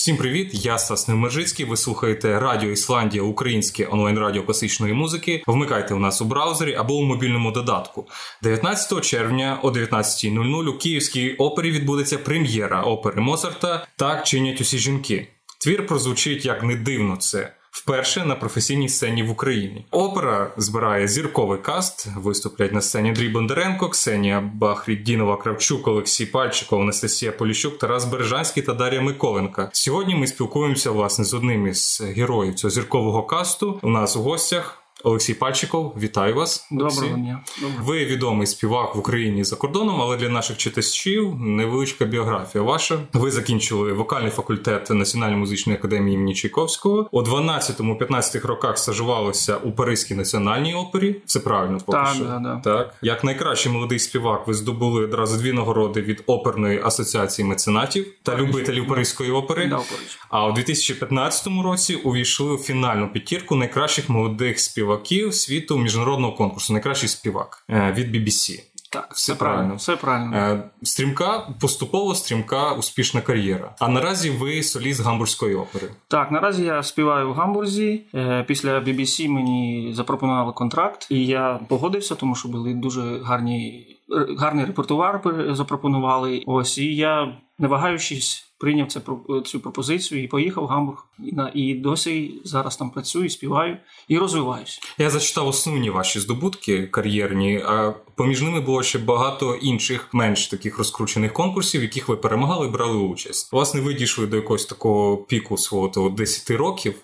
Всім привіт! Я Стас Невмержицький. Ви слухаєте Радіо Ісландія, українське онлайн-радіо класичної музики. Вмикайте у нас у браузері або у мобільному додатку. 19 червня о 19.00 у Київській опері відбудеться прем'єра опери Моцарта Так чинять усі жінки. Твір прозвучить як не дивно це вперше на професійній сцені в Україні. Опера збирає зірковий каст. Виступлять на сцені Андрій Бондаренко, Ксенія Бахріддінова, Кравчук, Олексій Пальчиков, Анастасія Поліщук, Тарас Бережанський та Дар'я Миколенка. Сьогодні ми спілкуємося власне з одним із героїв цього зіркового касту. У нас у гостях. Олексій Пальчиков, вітаю вас. Доброго дня. Доброго. Ви відомий співак в Україні за кордоном, але для наших читачів невеличка біографія ваша. Ви закінчили вокальний факультет Національної музичної академії імені Чайковського. У 12-15 роках стажувалися у Паризькій національній опері. Це правильно поки Так, що. да, да. Так, як найкращий молодий співак, ви здобули одразу дві нагороди від оперної асоціації меценатів та любителів Паризької опери. Да. А у 2015 році увійшли у фінальну п'ятірку найкращих молодих співаків світу міжнародного конкурсу. Найкращий співак е, від BBC. Так, Все все правильно. правильно. Все правильно. Е, Стрімка, поступово стрімка, успішна кар'єра. А наразі ви соліст гамбурзької опери. Так, наразі я співаю в Гамбурзі. Е, Після BBC мені запропонували контракт, і я погодився, тому що були дуже гарні гарний репертуар запропонували. Ось і я, не вагаючись, прийняв це про- цю пропозицію і поїхав в Гамбург. І на і досі зараз там працюю, співаю і розвиваюся. Я зачитав основні ваші здобутки кар'єрні, а поміж ними було ще багато інших менш таких розкручених конкурсів, в яких ви перемагали брали участь. Власне, ви дійшли до якогось такого піку свого того 10 років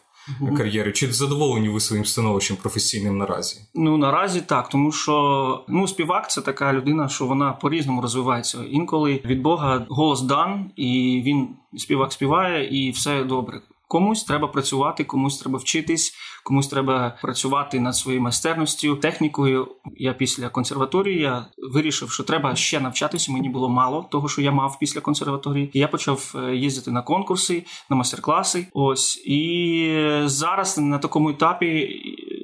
кар'єри. Чи задоволені ви своїм становищем професійним наразі? Ну наразі так, тому що ну співак це така людина, що вона по-різному розвивається. Інколи від Бога голос дан, і він співак співає, і все добре. Комусь треба працювати, комусь треба вчитись, комусь треба працювати над своєю майстерністю, технікою. Я після консерваторії я вирішив, що треба ще навчатися. Мені було мало того, що я мав після консерваторії. Я почав е, їздити на конкурси, на майстер-класи. Ось і зараз на такому етапі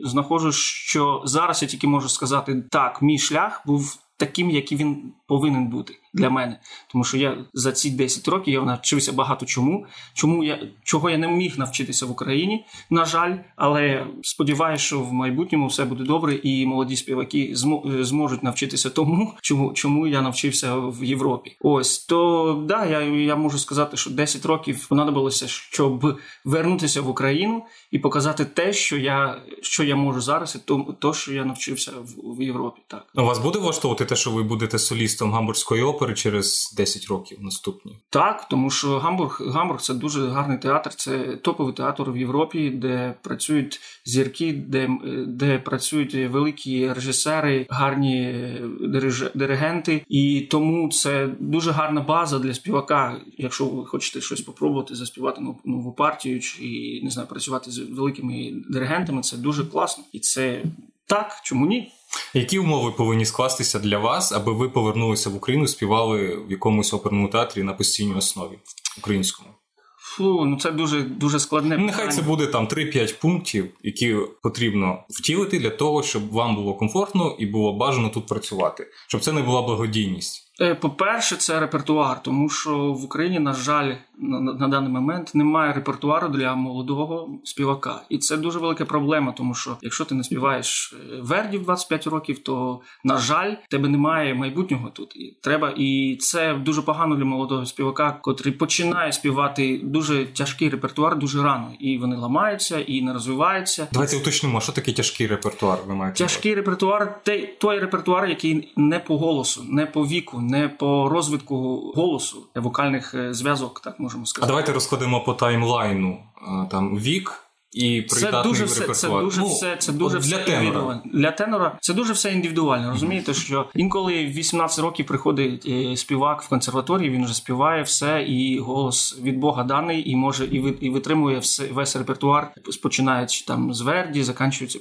знаходжу, що зараз я тільки можу сказати так, мій шлях був таким, який він повинен бути для мене. Тому що я за ці 10 років я навчився багато чому, чому я чого я не міг навчитися в Україні, на жаль, але сподіваюся, що в майбутньому все буде добре, і молоді співаки змо- зможуть навчитися тому, чому, чому я навчився в Європі. Ось то да, я, я можу сказати, що 10 років понадобилося, щоб вернутися в Україну і показати те, що я, що я можу зараз, і то, то що я навчився в, в Європі. Так. У вас буде влаштовувати те, що ви будете солістом гамбурзької опери через 10 років наступні? Так, тому що Гамбург, Гамбург це дуже гарний театр. Це топовий театр в Європі, де працюють зірки, де, де працюють великі режисери, гарні дириж, диригенти. І тому це дуже гарна база для співака. Якщо ви хочете щось спробувати заспівати нову партію чи не знаю, працювати з великими диригентами, це дуже класно. І це так, чому ні? Які умови повинні скластися для вас, аби ви повернулися в Україну, співали в якомусь оперному театрі на постійній основі українському? Фу, ну це дуже дуже складне. Нехай питання. це буде там 3-5 пунктів, які потрібно втілити для того, щоб вам було комфортно і було бажано тут працювати, щоб це не була благодійність. Е, По-перше, це репертуар, тому що в Україні, на жаль, на, на- даний момент немає репертуару для молодого співака. І це дуже велика проблема, тому що якщо ти не співаєш Верді в 25 років, то на жаль, тебе немає майбутнього тут. І треба, і це дуже погано для молодого співака, котрий починає співати дуже тяжкий репертуар дуже рано, і вони ламаються і не розвиваються. Давайте уточнимо, що таке тяжкий репертуар. Ви маєте? Тяжкий репертуар той репертуар, який не по голосу, не по віку, не по розвитку голосу, вокальних е, зв'язок, так можемо А сказати. давайте розходимо по таймлайну там вік і Це дуже все, це дуже Ну, все, це дуже для все тенора. Для тенора це дуже все індивідуально. Розумієте, що інколи в 18 років приходить е, співак в консерваторії, він вже співає все, і голос від Бога даний, і може і і витримує все весь репертуар, починаючи там з Верді, закінчується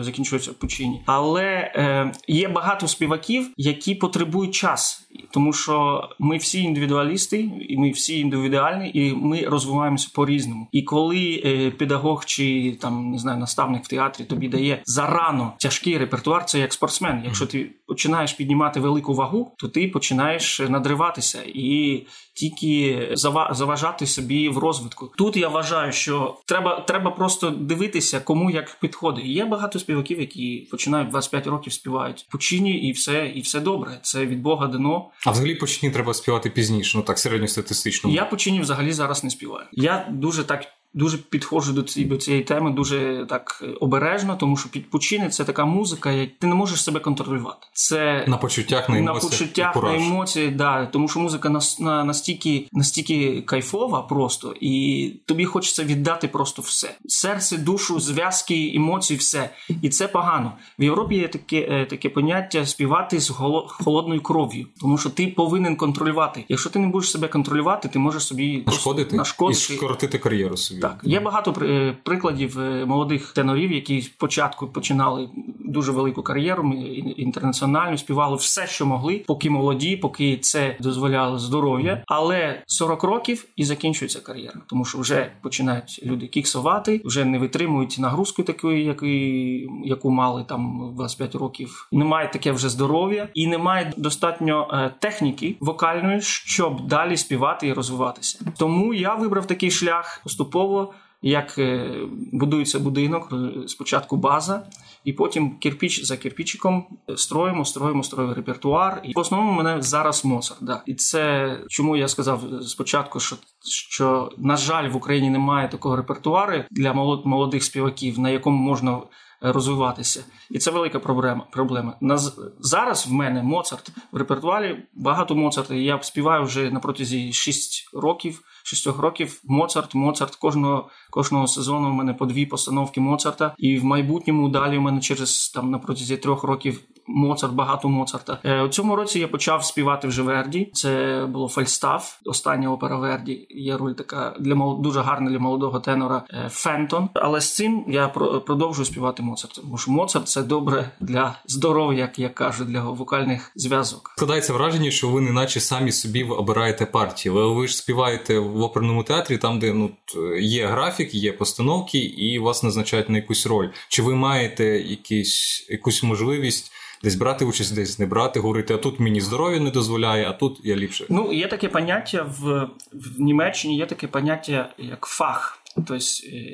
закінчується Пучині. Але е, є багато співаків, які потребують час. Тому що ми всі індивідуалісти, і ми всі індивідуальні, і ми розвиваємося по різному. І коли е, педагог педагог чи там не знаю наставник в театрі тобі дає зарано тяжкий репертуар, це як спортсмен. Якщо ти починаєш піднімати велику вагу, то ти починаєш надриватися і тільки заважати собі в розвитку. Тут я вважаю, що треба треба просто дивитися, кому як підходить. Є багато співаків, які починають 25 років співають почині, і все, і все добре. Це від Бога дано. А взагалі почині треба співати пізніше. Ну так середньостатистично. Я почині взагалі зараз не співаю. Я дуже так дуже підходжу до цієї до цієї теми дуже так обережно, тому що підпочини це така музика, як ти не можеш себе контролювати. Це на почуттях на емоціях, на почуттях на емоції, да, тому що музика на, на настільки настільки кайфова, просто і тобі хочеться віддати просто все: серце, душу, зв'язки, емоції, все. І це погано. В Європі є таке е, таке поняття співати з холодною кров'ю, тому що ти повинен контролювати. Якщо ти не будеш себе контролювати, ти можеш собі нашкодити, нашкодити. і скоротити кар'єру собі. Так, є багато е, прикладів е, молодих тенорів, які спочатку починали дуже велику кар'єру, інтернаціональну, співали все, що могли, поки молоді, поки це дозволяло здоров'я. Але 40 років і закінчується кар'єра, тому що вже починають люди кіксувати, вже не витримують нагрузку такої, якої, яку мали там 25 років. Немає таке вже здоров'я і немає достатньо е, техніки вокальної, щоб далі співати і розвиватися. Тому я вибрав такий шлях поступово поступово, як е, будується будинок, е, спочатку база, і потім кирпіч за кирпічиком строїмо, строїмо, строїмо репертуар. І в основному мене зараз Моцарт. Да. І це чому я сказав спочатку, що що на жаль в Україні немає такого репертуару для молодих співаків, на якому можна. Розвиватися, і це велика проблема. Проблема на зараз. В мене Моцарт в репертуарі багато Моцарта. Я співаю вже на протязі 6 років шістьох років. Моцарт, Моцарт кожного кожного сезону у мене по дві постановки Моцарта, і в майбутньому далі у мене через там на протязі трьох років Моцарт, багато Моцарта. Е, у цьому році я почав співати вже Верді. Це було Фальстаф, остання опера Верді. Є роль така для мол... дуже гарна для молодого тенора е, Фентон. Але з цим я продовжую співати Моцарт. Тому що Моцарт це добре для здоров'я, як я кажу, для вокальних зв'язок. Складається враження, що ви неначе самі собі обираєте партії. Ви, ви ж співаєте в оперному театрі, там де ну є графік, є постановки, і вас назначають на якусь роль. Чи ви маєте якісь якусь можливість? Десь брати участь, десь не брати, говорити, а тут мені здоров'я не дозволяє, а тут я ліпше. Ну, є таке поняття в, в Німеччині, є таке поняття як фах. Тобто,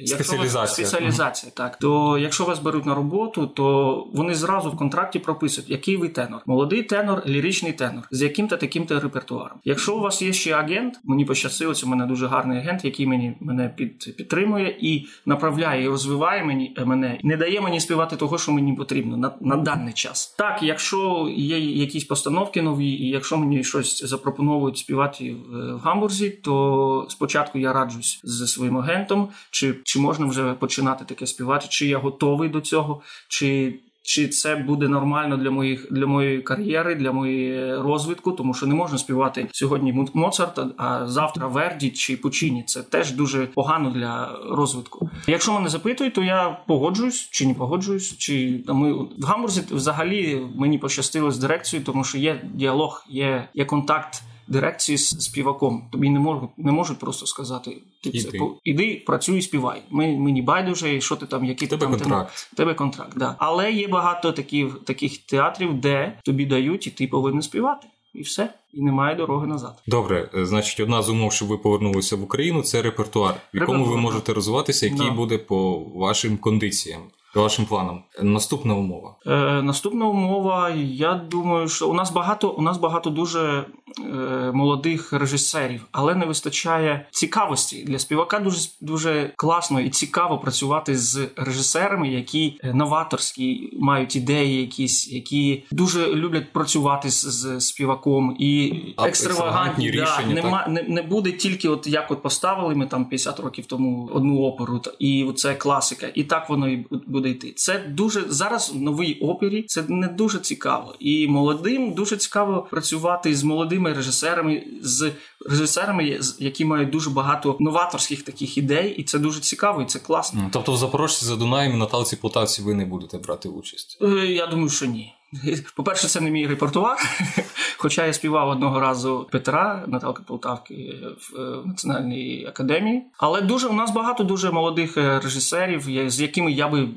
спеціалізація, вас, спеціалізація так. То якщо вас беруть на роботу, то вони зразу в контракті прописують, який ви тенор. Молодий тенор, ліричний тенор, з яким-то таким-то репертуаром. Якщо у вас є ще агент, мені пощастило, у мене дуже гарний агент, який мені мене під, підтримує і направляє і розвиває мені е, мене, не дає мені співати того, що мені потрібно на, на даний час. Так, якщо є якісь постановки нові, і якщо мені щось запропонують співати в, в гамбурзі, то спочатку я раджусь зі своїм агентом інструментом, чи чи можна вже починати таке співати, чи я готовий до цього, чи чи це буде нормально для моїх для моєї кар'єри, для моєї розвитку, тому що не можна співати сьогодні Моцарта, а завтра Верді чи Пучині. Це теж дуже погано для розвитку. Якщо мене запитують, то я погоджуюсь чи не погоджуюсь. Чи ми в Гамбурзі взагалі мені пощастило з дирекцією, тому що є діалог, є, є контакт дирекції з співаком. Тобі не можуть не можуть просто сказати: ти іди. це іди, працюй, співай. Ми мені байдуже, що ти там, який тебе там контракт. тебе контракт. Да. Але є багато таких таких театрів, де тобі дають, і ти повинен співати. І все, і немає дороги назад. Добре, е, значить, одна з умов, щоб ви повернулися в Україну, це репертуар, в якому ви можете розвиватися, який да. буде по вашим кондиціям вашим планам. Наступна умова. Е, Наступна умова. Я думаю, що у нас багато у нас багато дуже е, молодих режисерів, але не вистачає цікавості для співака. Дуже дуже класно і цікаво працювати з режисерами, які е, новаторські мають ідеї, якісь які дуже люблять працювати з, з співаком і екстравагантні да, рішення. Нема не, не буде тільки, от як от поставили ми там 50 років тому одну оперу, і це класика, і так воно і буде буде йти. Це дуже зараз в новій опері. Це не дуже цікаво. І молодим дуже цікаво працювати з молодими режисерами, з режисерами, які мають дуже багато новаторських таких ідей, і це дуже цікаво, і це класно. Тобто, в Запорожці за Дунаєм, Наталці Полтавці ви не будете брати участь? Е, я думаю, що ні. По-перше, це не мій репертуар. Хоча я співав одного разу Петра Наталки Полтавки в Національній академії. Але дуже у нас багато дуже молодих режисерів, з якими я би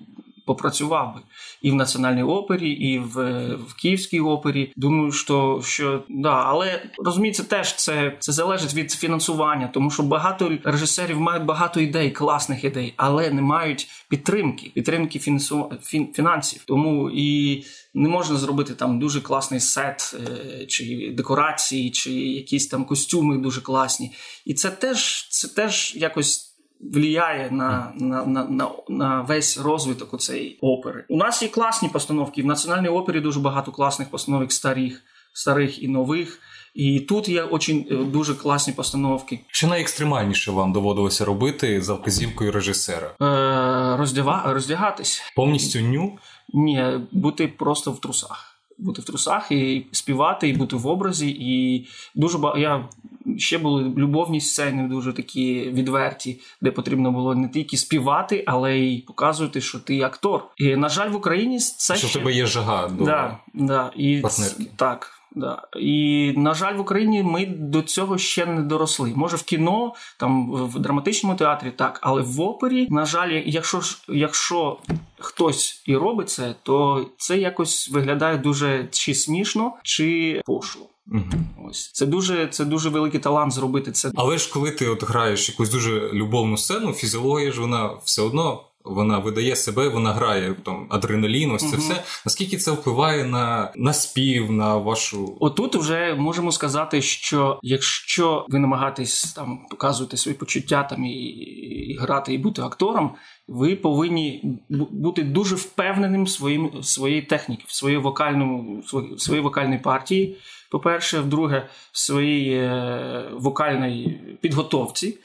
попрацював би і в національній опері, і в в Київській опері. Думаю, що що да, але розумієте, теж це це залежить від фінансування, тому що багато режисерів мають багато ідей, класних ідей, але не мають підтримки, підтримки фінансу, фін, фінансів. Тому і не можна зробити там дуже класний сет, е, чи декорації, чи якісь там костюми дуже класні. І це теж це теж якось влияє на на, на, на, на весь розвиток цієї опери. У нас є класні постановки. В національній опері дуже багато класних постановок старих, старих і нових. І тут є очень е, дуже класні постановки. Що найекстремальніше вам доводилося робити за вказівкою режисера? Е, роздява, Роздягатись повністю ню? Ні, бути просто в трусах. Бути в трусах і співати, і бути в образі. І дуже ба... я ще були любовні сцени, дуже такі відверті, де потрібно було не тільки співати, але й показувати, що ти актор. І на жаль, в Україні це що ще... в тебе є жага до да, да. І партнерки. Так. Да. І, на жаль, в Україні ми до цього ще не доросли. Може, в кіно, там в драматичному театрі так, але в опері, на жаль, якщо ж якщо хтось і робить це, то це якось виглядає дуже чи смішно, чи пошло. Угу. Ось це дуже це дуже великий талант зробити це. Але ж коли ти от граєш якусь дуже любовну сцену, фізіологія ж вона все одно. Вона видає себе, вона грає там адреналін, ось це угу. все. Наскільки це впливає на на спів, на вашу отут вже можемо сказати, що якщо ви намагаєтесь там показувати свої почуття там і, і грати, і бути актором, ви повинні бути дуже впевненим в своїм своєї техніки, в своїй вокальному в своїй вокальній партії. По-перше, вдруге, в своїй е, вокальній підготовці.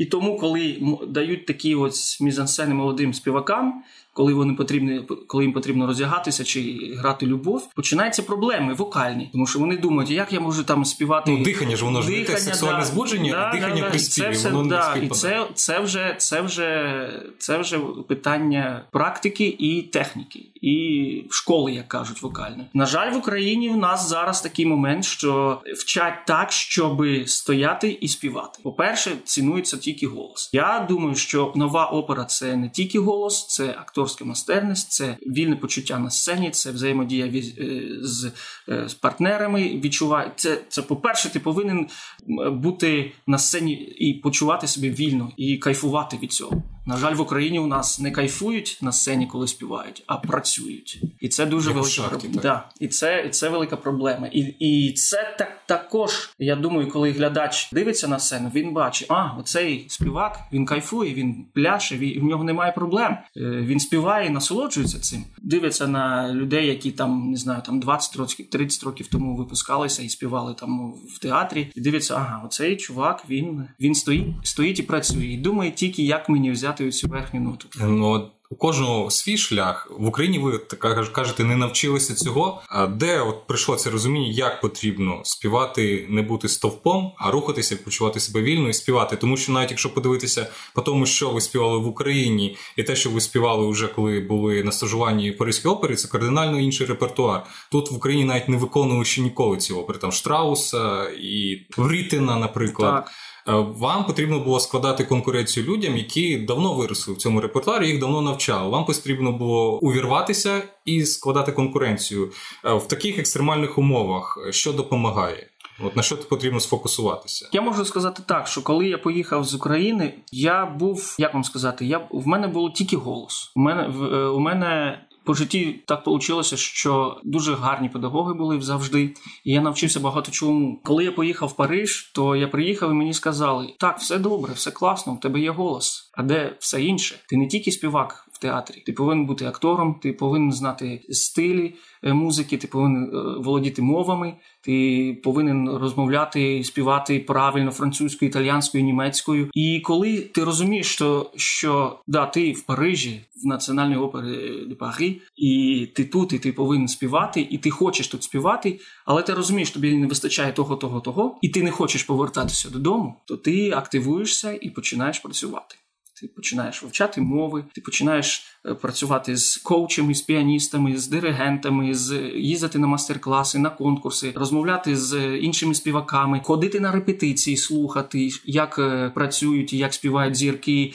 І тому, коли дають такі ось мізансцени молодим співакам, коли вони потрібні, коли їм потрібно роздягатися чи грати любов, починаються проблеми вокальні, тому що вони думають, як я можу там співати Ну, дихання ж воно ж дихання, сексуальне да, збудження, да, дихання да, при співі, це все, воно да, не і це, це вже це вже це вже питання практики і техніки, і школи, як кажуть, вокальної. На жаль, в Україні в нас зараз такий момент, що вчать так, щоб стояти і співати. По перше, цінується тільки голос. Я думаю, що нова опера це не тільки голос, це актор акторська майстерність, це вільне почуття на сцені, це взаємодія е, з е, з партнерами. Відчуває це. Це по перше, ти повинен бути на сцені і почувати себе вільно і кайфувати від цього. На жаль, в Україні у нас не кайфують на сцені, коли співають, а працюють, і це дуже велика проблема. Да. І це і це велика проблема. І і це так також. Я думаю, коли глядач дивиться на сцену, він бачить, а оцей співак він кайфує, він пляше, він, в нього немає проблем. Е, він співає, і насолоджується цим. Дивиться на людей, які там не знаю, там 20 років, 30 років тому випускалися і співали там в театрі. І дивиться, ага, оцей чувак, він він стоїть, стоїть і працює. І думає тільки, як мені взяти підняти цю верхню ноту. Ну, у кожного свій шлях в Україні. Ви так кажете, не навчилися цього. А де от прийшло це розуміння, як потрібно співати, не бути стовпом, а рухатися, почувати себе вільно і співати. Тому що навіть якщо подивитися по тому, що ви співали в Україні, і те, що ви співали вже коли були на стажуванні в Паризькій опері, це кардинально інший репертуар. Тут в Україні навіть не виконували ще ніколи ці опери. Там Штрауса і Врітина, наприклад. Так. Е, вам потрібно було складати конкуренцію людям, які давно виросли в цьому репертуарі, їх давно навчали. Вам потрібно було увірватися і складати конкуренцію е, в таких екстремальних умовах, що допомагає. От на що потрібно сфокусуватися? Я можу сказати так, що коли я поїхав з України, я був як вам сказати, я в мене було тільки голос. У мене в е, у мене по житті так вийшло, що дуже гарні педагоги були завжди, і я навчився багато чому. Коли я поїхав в Париж, то я приїхав і мені сказали: так, все добре, все класно, в тебе є голос. А де все інше? Ти не тільки співак в театрі, ти повинен бути актором, ти повинен знати стилі е, музики, ти повинен е, володіти мовами, ти повинен розмовляти, співати правильно французькою, італіянською, німецькою. І коли ти розумієш, що що да, ти в Парижі, в національній опері де Парі, і ти тут, і ти повинен співати, і ти хочеш тут співати, але ти розумієш, тобі не вистачає того, того, того, і ти не хочеш повертатися додому, то ти активуєшся і починаєш працювати. Ти починаєш вивчати мови, ти починаєш е, працювати з коучами, з піаністами, з диригентами, з їздити на мастер-класи, на конкурси, розмовляти з іншими співаками, ходити на репетиції, слухати, як е, працюють, як співають зірки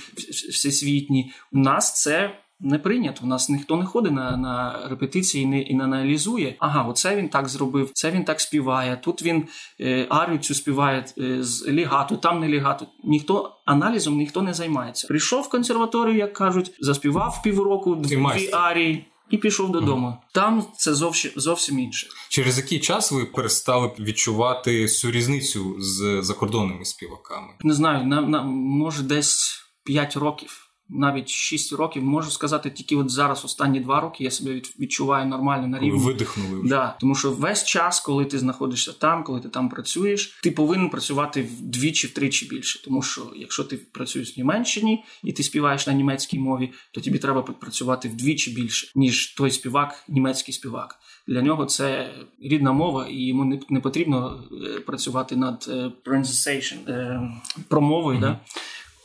всесвітні. У нас це не прийнято. У нас ніхто не ходить на на репетиції і не і не аналізує. Ага, оце він так зробив, це він так співає. Тут він е, арію цю співає е, з лігату, там не лігату. Ніхто аналізом ніхто не займається. Прийшов в консерваторію, як кажуть, заспівав півроку дві арії. І пішов додому. Mm. Там це зовсім зовсім інше. Через який час ви перестали відчувати цю різницю з закордонними співаками? Не знаю, на, на може десь 5 років навіть 6 років можу сказати, тільки от зараз, останні 2 роки, я себе відчуваю нормально на рівні. Видихнули вже. Да, тому що весь час, коли ти знаходишся там, коли ти там працюєш, ти повинен працювати вдвічі, втричі більше. Тому що якщо ти працюєш в Німеччині і ти співаєш на німецькій мові, то тобі треба працювати вдвічі більше, ніж той співак, німецький співак. Для нього це рідна мова, і йому не, не потрібно е, працювати над е, pronunciation, е, промовою. Mm-hmm. Да?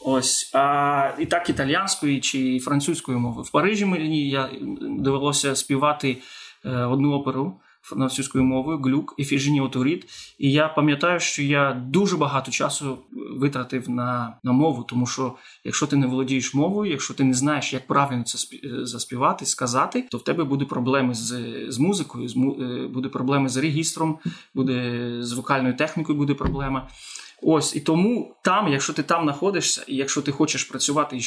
Ось а і так італіянською чи французькою мовою. В Парижі мені я довелося співати е, одну оперу французькою мовою глюк Ефіжені Оторіт. І я пам'ятаю, що я дуже багато часу витратив на на мову, тому що якщо ти не володієш мовою, якщо ти не знаєш, як правильно це заспівати, сказати, то в тебе буде проблеми з з музикою, з е, буде проблеми з регістром, буде з вокальною технікою, буде проблема. Ось і тому там, якщо ти там знаходишся, і якщо ти хочеш працювати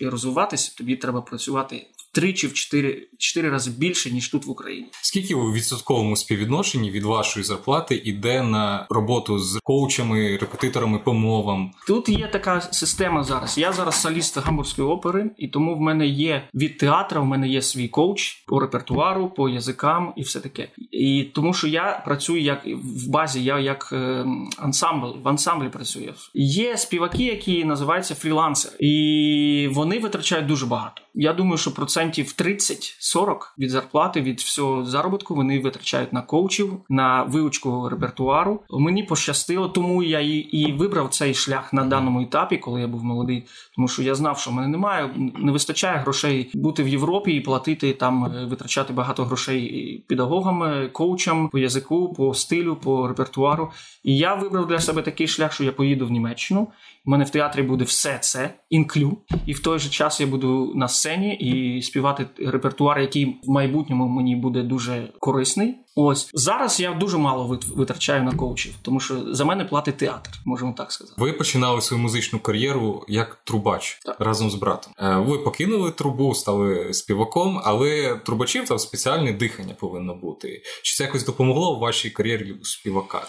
і, розвиватися, тобі треба працювати три чи в чотири чотири рази більше ніж тут в Україні. Скільки у відсотковому співвідношенні від вашої зарплати йде на роботу з коучами, репетиторами по мовам? Тут є така система зараз. Я зараз соліст гамбурзької опери, і тому в мене є від театра. В мене є свій коуч по репертуару, по язикам і все таке. І тому, що я працюю як в базі, я як е, ансамбль в ансамблі працюю. Є співаки, які називаються фрілансери, і вони витрачають дуже багато. Я думаю, що про це процентів 30-40 від зарплати від всього заробітку вони витрачають на коучів, на вивчку репертуару. Мені пощастило, тому я і, і вибрав цей шлях на даному етапі, коли я був молодий. Тому що я знав, що в мене немає, не вистачає грошей бути в Європі і платити там, е, витрачати багато грошей педагогам, коучам по язику, по стилю, по репертуару. І я вибрав для себе такий шлях, що я поїду в Німеччину. У мене в театрі буде все це інклю, і в той же час я буду на сцені і співати репертуар, який в майбутньому мені буде дуже корисний. Ось зараз я дуже мало витрачаю на коучів, тому що за мене платить театр, можемо так сказати. Ви починали свою музичну кар'єру як трубач так. разом з братом. Е, ви покинули трубу, стали співаком, але трубачів там спеціальне дихання повинно бути. Чи це якось допомогло у вашій кар'єрі співака?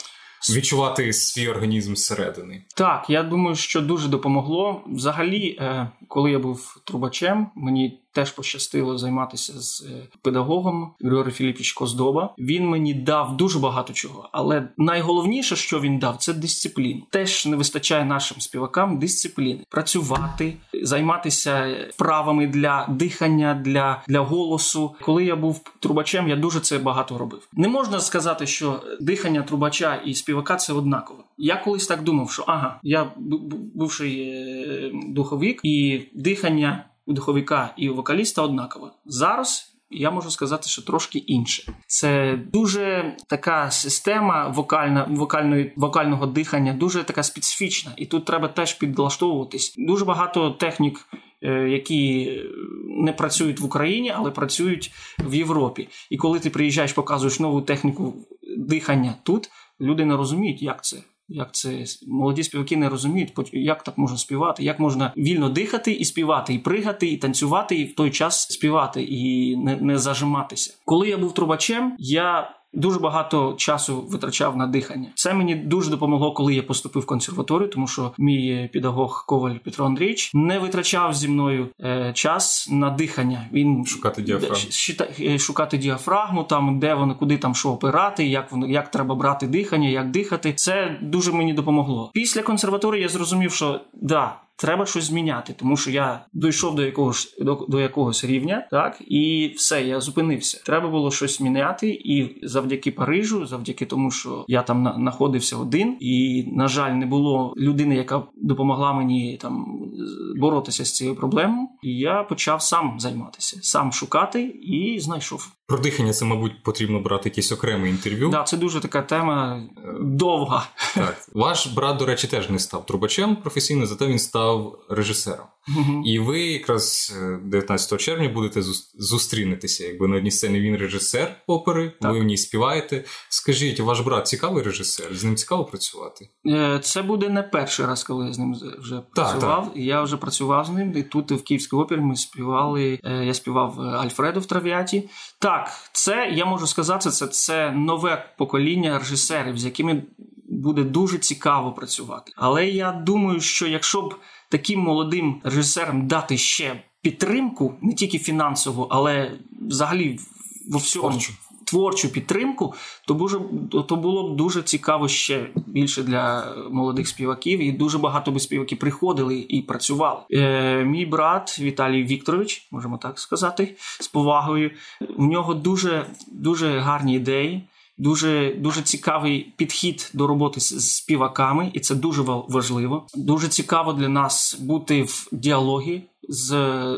Відчувати свій організм зсередини. Так, я думаю, що дуже допомогло. Взагалі, е, коли я був трубачем, мені теж пощастило займатися з е, педагогом Григорій Філіпіч Коздоба. Він мені дав дуже багато чого, але найголовніше, що він дав, це дисципліну. Теж не вистачає нашим співакам дисципліни працювати, займатися вправами для дихання, для, для голосу. Коли я був трубачем, я дуже це багато робив. Не можна сказати, що дихання трубача і співака це однаково. Я колись так думав, що ага, я бувший е, духовик, і дихання у духовика і вокаліста однакове. Зараз. Я можу сказати, що трошки інше. Це дуже така система вокальна, вокальної, вокального дихання, дуже така специфічна, і тут треба теж підлаштовуватись. Дуже багато технік, е, які не працюють в Україні, але працюють в Європі. І коли ти приїжджаєш, показуєш нову техніку дихання тут, люди не розуміють, як це. Як це молоді співаки не розуміють, як так можна співати, як можна вільно дихати і співати, і пригати, і танцювати, і в той час співати, і не не зажиматися. Коли я був трубачем, я Дуже багато часу витрачав на дихання. Це мені дуже допомогло, коли я поступив в консерваторію, тому що мій педагог Коваль Петро Андрійович не витрачав зі мною е, час на дихання. Він шукати діафрагму. Е, шукати діафрагму, там де воно, куди там що опирати, як воно як треба брати дихання, як дихати. Це дуже мені допомогло. Після консерваторії я зрозумів, що да, треба щось зміняти, тому що я дійшов до якогось до, до якогось рівня, так і все, я зупинився. Треба було щось зміняти, і завдяки Парижу, завдяки тому, що я там знаходився один, і на жаль, не було людини, яка допомогла мені там боротися з цією проблемою. І я почав сам займатися, сам шукати і знайшов. Про дихання це, мабуть, потрібно брати якесь окреме інтерв'ю. Да, це дуже така тема довга. Так, ваш брат, до речі, теж не став трубачем професійно, зате він став режисером. І ви якраз 19 е, червня будете зустрінетеся. Якби на одній сцені він режисер опери, так. ви в ній співаєте. Скажіть, ваш брат цікавий режисер? З ним цікаво працювати? Е, це буде не перший раз, коли я з ним вже працював. Так, так. Я вже працював з ним. І тут в Київській опері ми співали. Е, я співав Альфреду в Трав'яті. Так, це я можу сказати, це, це нове покоління режисерів, з якими буде дуже цікаво працювати. Але я думаю, що якщо б таким молодим режисерам дати ще підтримку, не тільки фінансову, але взагалі во всьому. Творчу. Творчу підтримку, то дуже то було б дуже цікаво ще більше для молодих співаків, і дуже багато би співаків приходили і працювали. Е, Мій брат Віталій Вікторович, можемо так сказати, з повагою. У нього дуже дуже гарні ідеї дуже дуже цікавий підхід до роботи з співаками, і це дуже важливо. Дуже цікаво для нас бути в діалогі з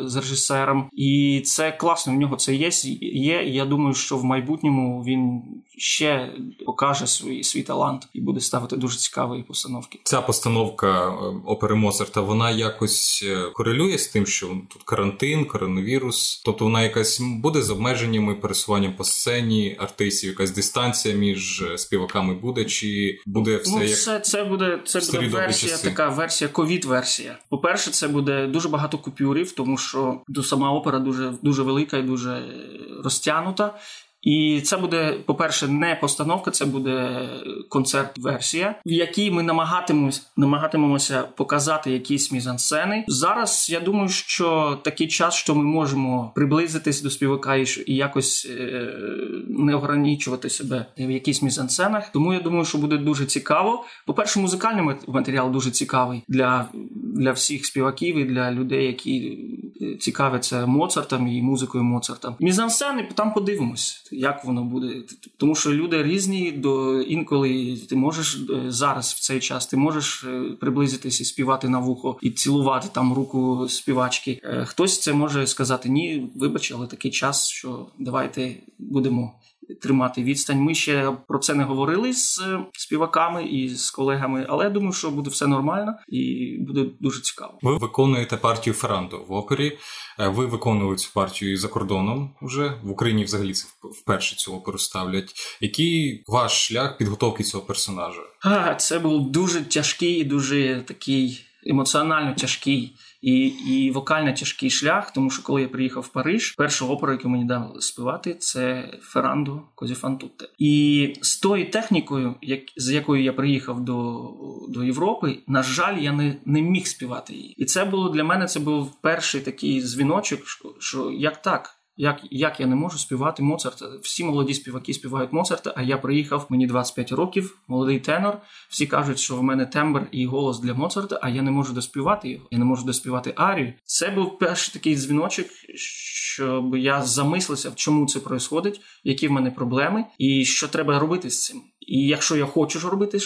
з режисером, і це класно. В нього це є. Є. Я думаю, що в майбутньому він ще покаже свій свій талант і буде ставити дуже цікаві постановки. Ця постановка е, опери Моцарта, вона якось е, корелює з тим, що тут карантин, коронавірус, тобто вона якась буде з обмеженнями пересуванням по сцені артистів, якась дистанція між е, співаками буде, чи буде все ну, як це, це буде це буде версія, часи. така версія ковід-версія. По перше, це буде дуже багато купюрів, тому що сама опера дуже дуже велика і дуже розтягнута. І це буде, по-перше, не постановка, це буде концерт-версія, в якій ми намагатимемось, намагатимемося показати якісь мізансцени. Зараз я думаю, що такий час, що ми можемо приблизитись до співака і якось е- не ограничувати себе в якихось мізансценах. Тому я думаю, що буде дуже цікаво. По-перше, музикальний матеріал дуже цікавий для для всіх співаків і для людей, які е, цікавляться Моцартом і музикою Моцарта. Мізансцени там подивимось як воно буде. Тому що люди різні, до інколи ти можеш е, зараз в цей час ти можеш е, приблизитися, співати на вухо і цілувати там руку співачки. Е, хтось це може сказати: ні, вибач, але такий час, що давайте будемо тримати відстань. Ми ще про це не говорили з співаками і з колегами, але я думаю, що буде все нормально і буде дуже цікаво. Ви виконуєте партію Феррандо в опері. Е, ви виконували цю партію і за кордоном вже в Україні. Взагалі це вперше цю оперу ставлять. Який ваш шлях підготовки цього персонажа? А, це був дуже тяжкий і дуже такий емоціонально тяжкий і і вокально тяжкий шлях, тому що коли я приїхав в Париж, перша опера, яку мені дали співати, це Феррандо Козіфантутте. І з тою технікою, як, з якою я приїхав до до Європи, на жаль, я не не міг співати її. І це було для мене це був перший такий дзвіночок, що як так. Як як я не можу співати Моцарта? Всі молоді співаки співають Моцарта, а я приїхав, мені 25 років, молодий тенор. Всі кажуть, що в мене тембр і голос для Моцарта, а я не можу доспівати його. Я не можу доспівати арію. Це був перший такий дзвіночок, щоб я замислився, в чому це відбувається, які в мене проблеми, і що треба робити з цим. І якщо я хочу робити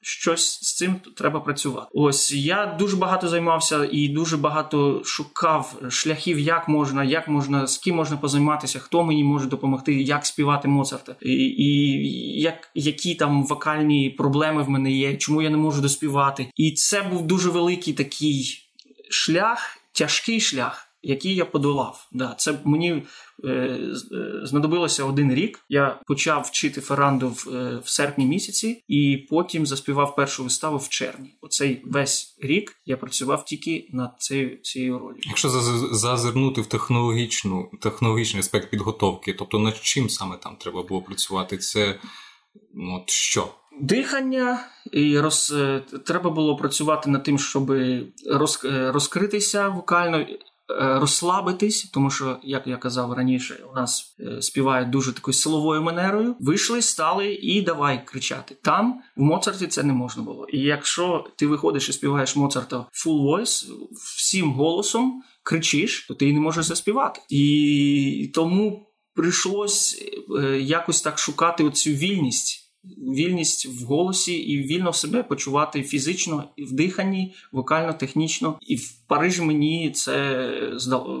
щось з цим то треба працювати. Ось я дуже багато займався і дуже багато шукав шляхів, як можна, як можна, з ким можна позайматися, хто мені може допомогти, як співати Моцарта, і і як, які там вокальні проблеми в мене є, чому я не можу доспівати. І це був дуже великий такий шлях, тяжкий шлях який я подолав. Да, Це мені е, е, знадобилося один рік. Я почав вчити Ферранду в, е, в серпні місяці, і потім заспівав першу виставу в червні. Оцей весь рік я працював тільки над цією цією ролью. Якщо зазирнути в технологічну технологічний аспект підготовки, тобто над чим саме там треба було працювати, це от що? Дихання і роз е, треба було працювати над тим, щоб роз, е, розкритися вокально розслабитись, тому що, як я казав раніше, у нас е, співають дуже такою силовою манерою. Вийшли, стали і давай кричати. Там в Моцарті це не можна було. І якщо ти виходиш і співаєш Моцарта full voice, всім голосом кричиш, то ти не можеш заспівати. І тому прийшлось е, якось так шукати оцю вільність вільність в голосі і вільно себе почувати фізично і в диханні, вокально, технічно. І в Парижі мені це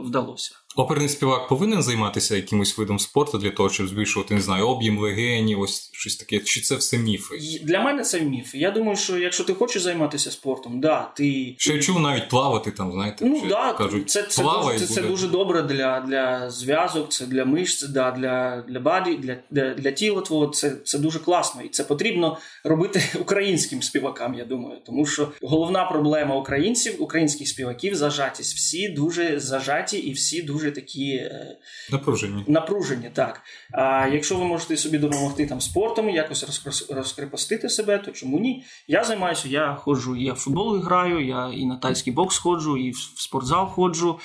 вдалося. Оперний співак повинен займатися якимось видом спорту для того, щоб збільшувати не знаю, об'єм легенів, ось щось таке. Чи це все міфи? Для мене це міф. Я думаю, що якщо ти хочеш займатися спортом, да, ти ще я чув навіть плавати там, знаєте, ну да, кажуть, це це, дуже, це, це дуже добре для для зв'язок, це для мышц, да, для для body, для для, для тіла твого. Це це дуже класно, і це потрібно робити українським співакам. Я думаю, тому що головна проблема українців, українських співаків зажатість. Всі дуже зажаті і всі дуже дуже такі е, напружені. Напружені, так. А якщо ви можете собі допомогти там спортом, якось розкрепостити себе, то чому ні? Я займаюся, я ходжу, я в футбол граю, я і на тайський бокс ходжу, і в спортзал ходжу.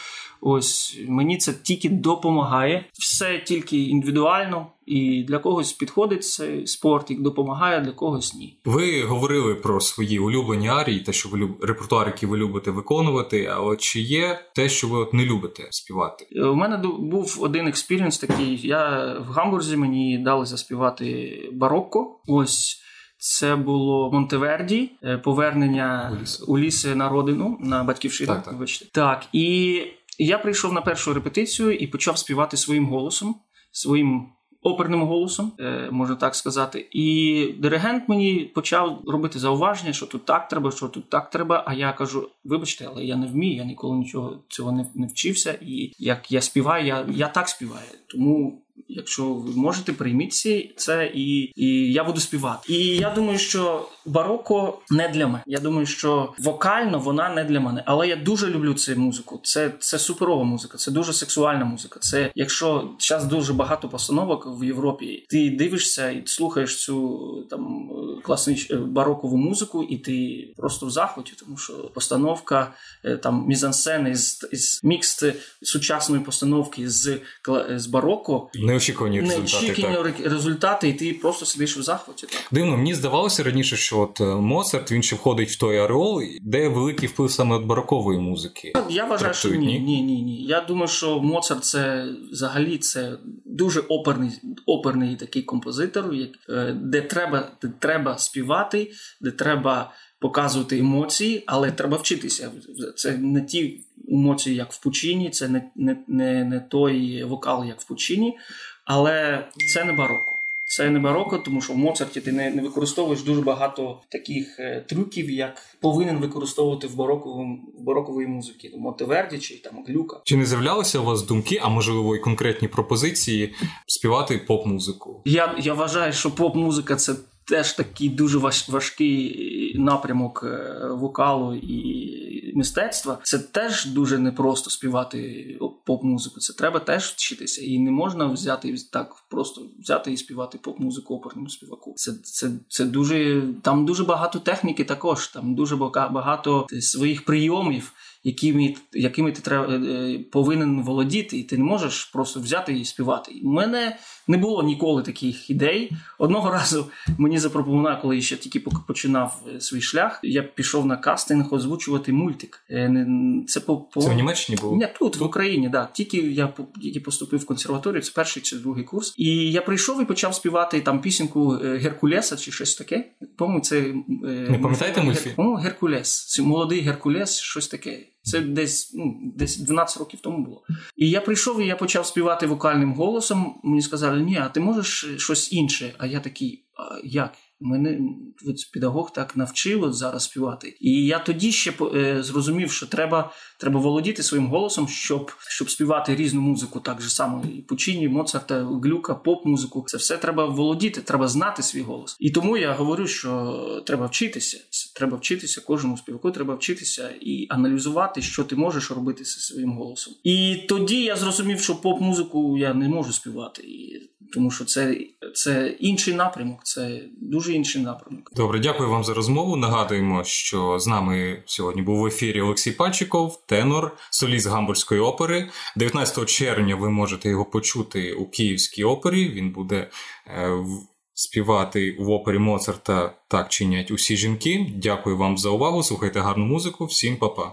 Ось мені це тільки допомагає. Все тільки індивідуально, і для когось підходить цей спорт, і допомагає, для когось ні. Ви говорили про свої улюблені арії, те, що ви люб... репертуар, який ви любите виконувати. А от чи є те, що ви от не любите співати? Е, у мене був один experience такий. Я в Гамбурзі мені дали заспівати барокко. Ось. Це було Монтеверді, е, Повернення Улісса на родину на батьківщину. Так, так. так і я прийшов на першу репетицію і почав співати своїм голосом, своїм оперним голосом, е, можна так сказати. І диригент мені почав робити зауваження, що тут так треба, що тут так треба. А я кажу: вибачте, але я не вмію, я ніколи нічого цього не, вчився. І як я співаю, я, я так співаю. Тому Якщо ви можете, прийміть це, і і я буду співати. І я думаю, що бароко не для мене. Я думаю, що вокально вона не для мене. Але я дуже люблю цю музику. Це це суперова музика, це дуже сексуальна музика. Це якщо зараз дуже багато постановок в Європі, ти дивишся і слухаєш цю там класну е, барокову музику, і ти просто в захваті, тому що постановка е, там мізансцени із, із мікс сучасної постановки з з бароко. Неочікувані результати. Неочікувані так. результати, і ти просто сидиш в захваті. Так. Дивно, мені здавалося раніше, що от е, Моцарт він ще входить в той ареол, де великий вплив саме від барокової музики. Я вважаю, що ні, ні, ні, ні. Я думаю, що Моцарт це взагалі це дуже оперний оперний такий композитор, е, де треба, де треба співати, де треба. Показувати емоції, але треба вчитися. Це не ті емоції, як в Пучині, це не не, не, не той вокал, як в Пуччіні, але це не бароко. Це не бароко, тому що в Моцарті ти не не використовуєш дуже багато таких е, трюків, як повинен використовувати в бароковому в барокової музики, Монтеверді чи там Глюка. Чи не з'являлися у вас думки, а можливо і конкретні пропозиції співати поп-музику? Я я вважаю, що поп-музика це теж такий дуже важкий напрямок е, вокалу і мистецтва. Це теж дуже непросто співати поп-музику. Це треба теж вчитися, і не можна взяти так просто взяти і співати поп-музику оперному співаку. Це це, це дуже там дуже багато техніки. Також там дуже багато своїх прийомів якими якими ти треба, е, повинен володіти, і ти не можеш просто взяти і співати. У мене не було ніколи таких ідей. Одного разу мені запропонували, коли я ще тільки починав е, свій шлях. Я пішов на кастинг озвучувати мультик. Е, це по, по... Це в Німеччині було? Ні, тут, в Україні, да. Тільки я тільки поступив в консерваторію, це перший чи другий курс. І я прийшов і почав співати там пісеньку Геркулеса чи щось таке. По-моєму, це не пам'ятаєте мультфільм? Гер... Геркулес. Це молодий Геркулес, щось таке. Це десь ну, десь 12 років тому було. І я прийшов і я почав співати вокальним голосом. Мені сказали, ні, а ти можеш щось інше. А я такий, а як? Мене педагог так навчив от зараз співати. І я тоді ще е, зрозумів, що треба треба володіти своїм голосом, щоб щоб співати різну музику, так же само і Пучині, Моцарта, Глюка, поп-музику. Це все треба володіти, треба знати свій голос. І тому я говорю, що треба вчитися. Треба вчитися кожному співаку, треба вчитися і аналізувати, що ти можеш робити зі своїм голосом. І тоді я зрозумів, що поп-музику я не можу співати, і тому що це, це інший напрямок, це дуже вже інший напрямок. Добре, дякую вам за розмову. Нагадуємо, що з нами сьогодні був в ефірі Олексій Пальчиков, тенор, соліст Гамбурзької опери. 19 червня ви можете його почути у Київській опері. Він буде е, співати в опері Моцарта Так чинять усі жінки. Дякую вам за увагу. Слухайте гарну музику. Всім па-па.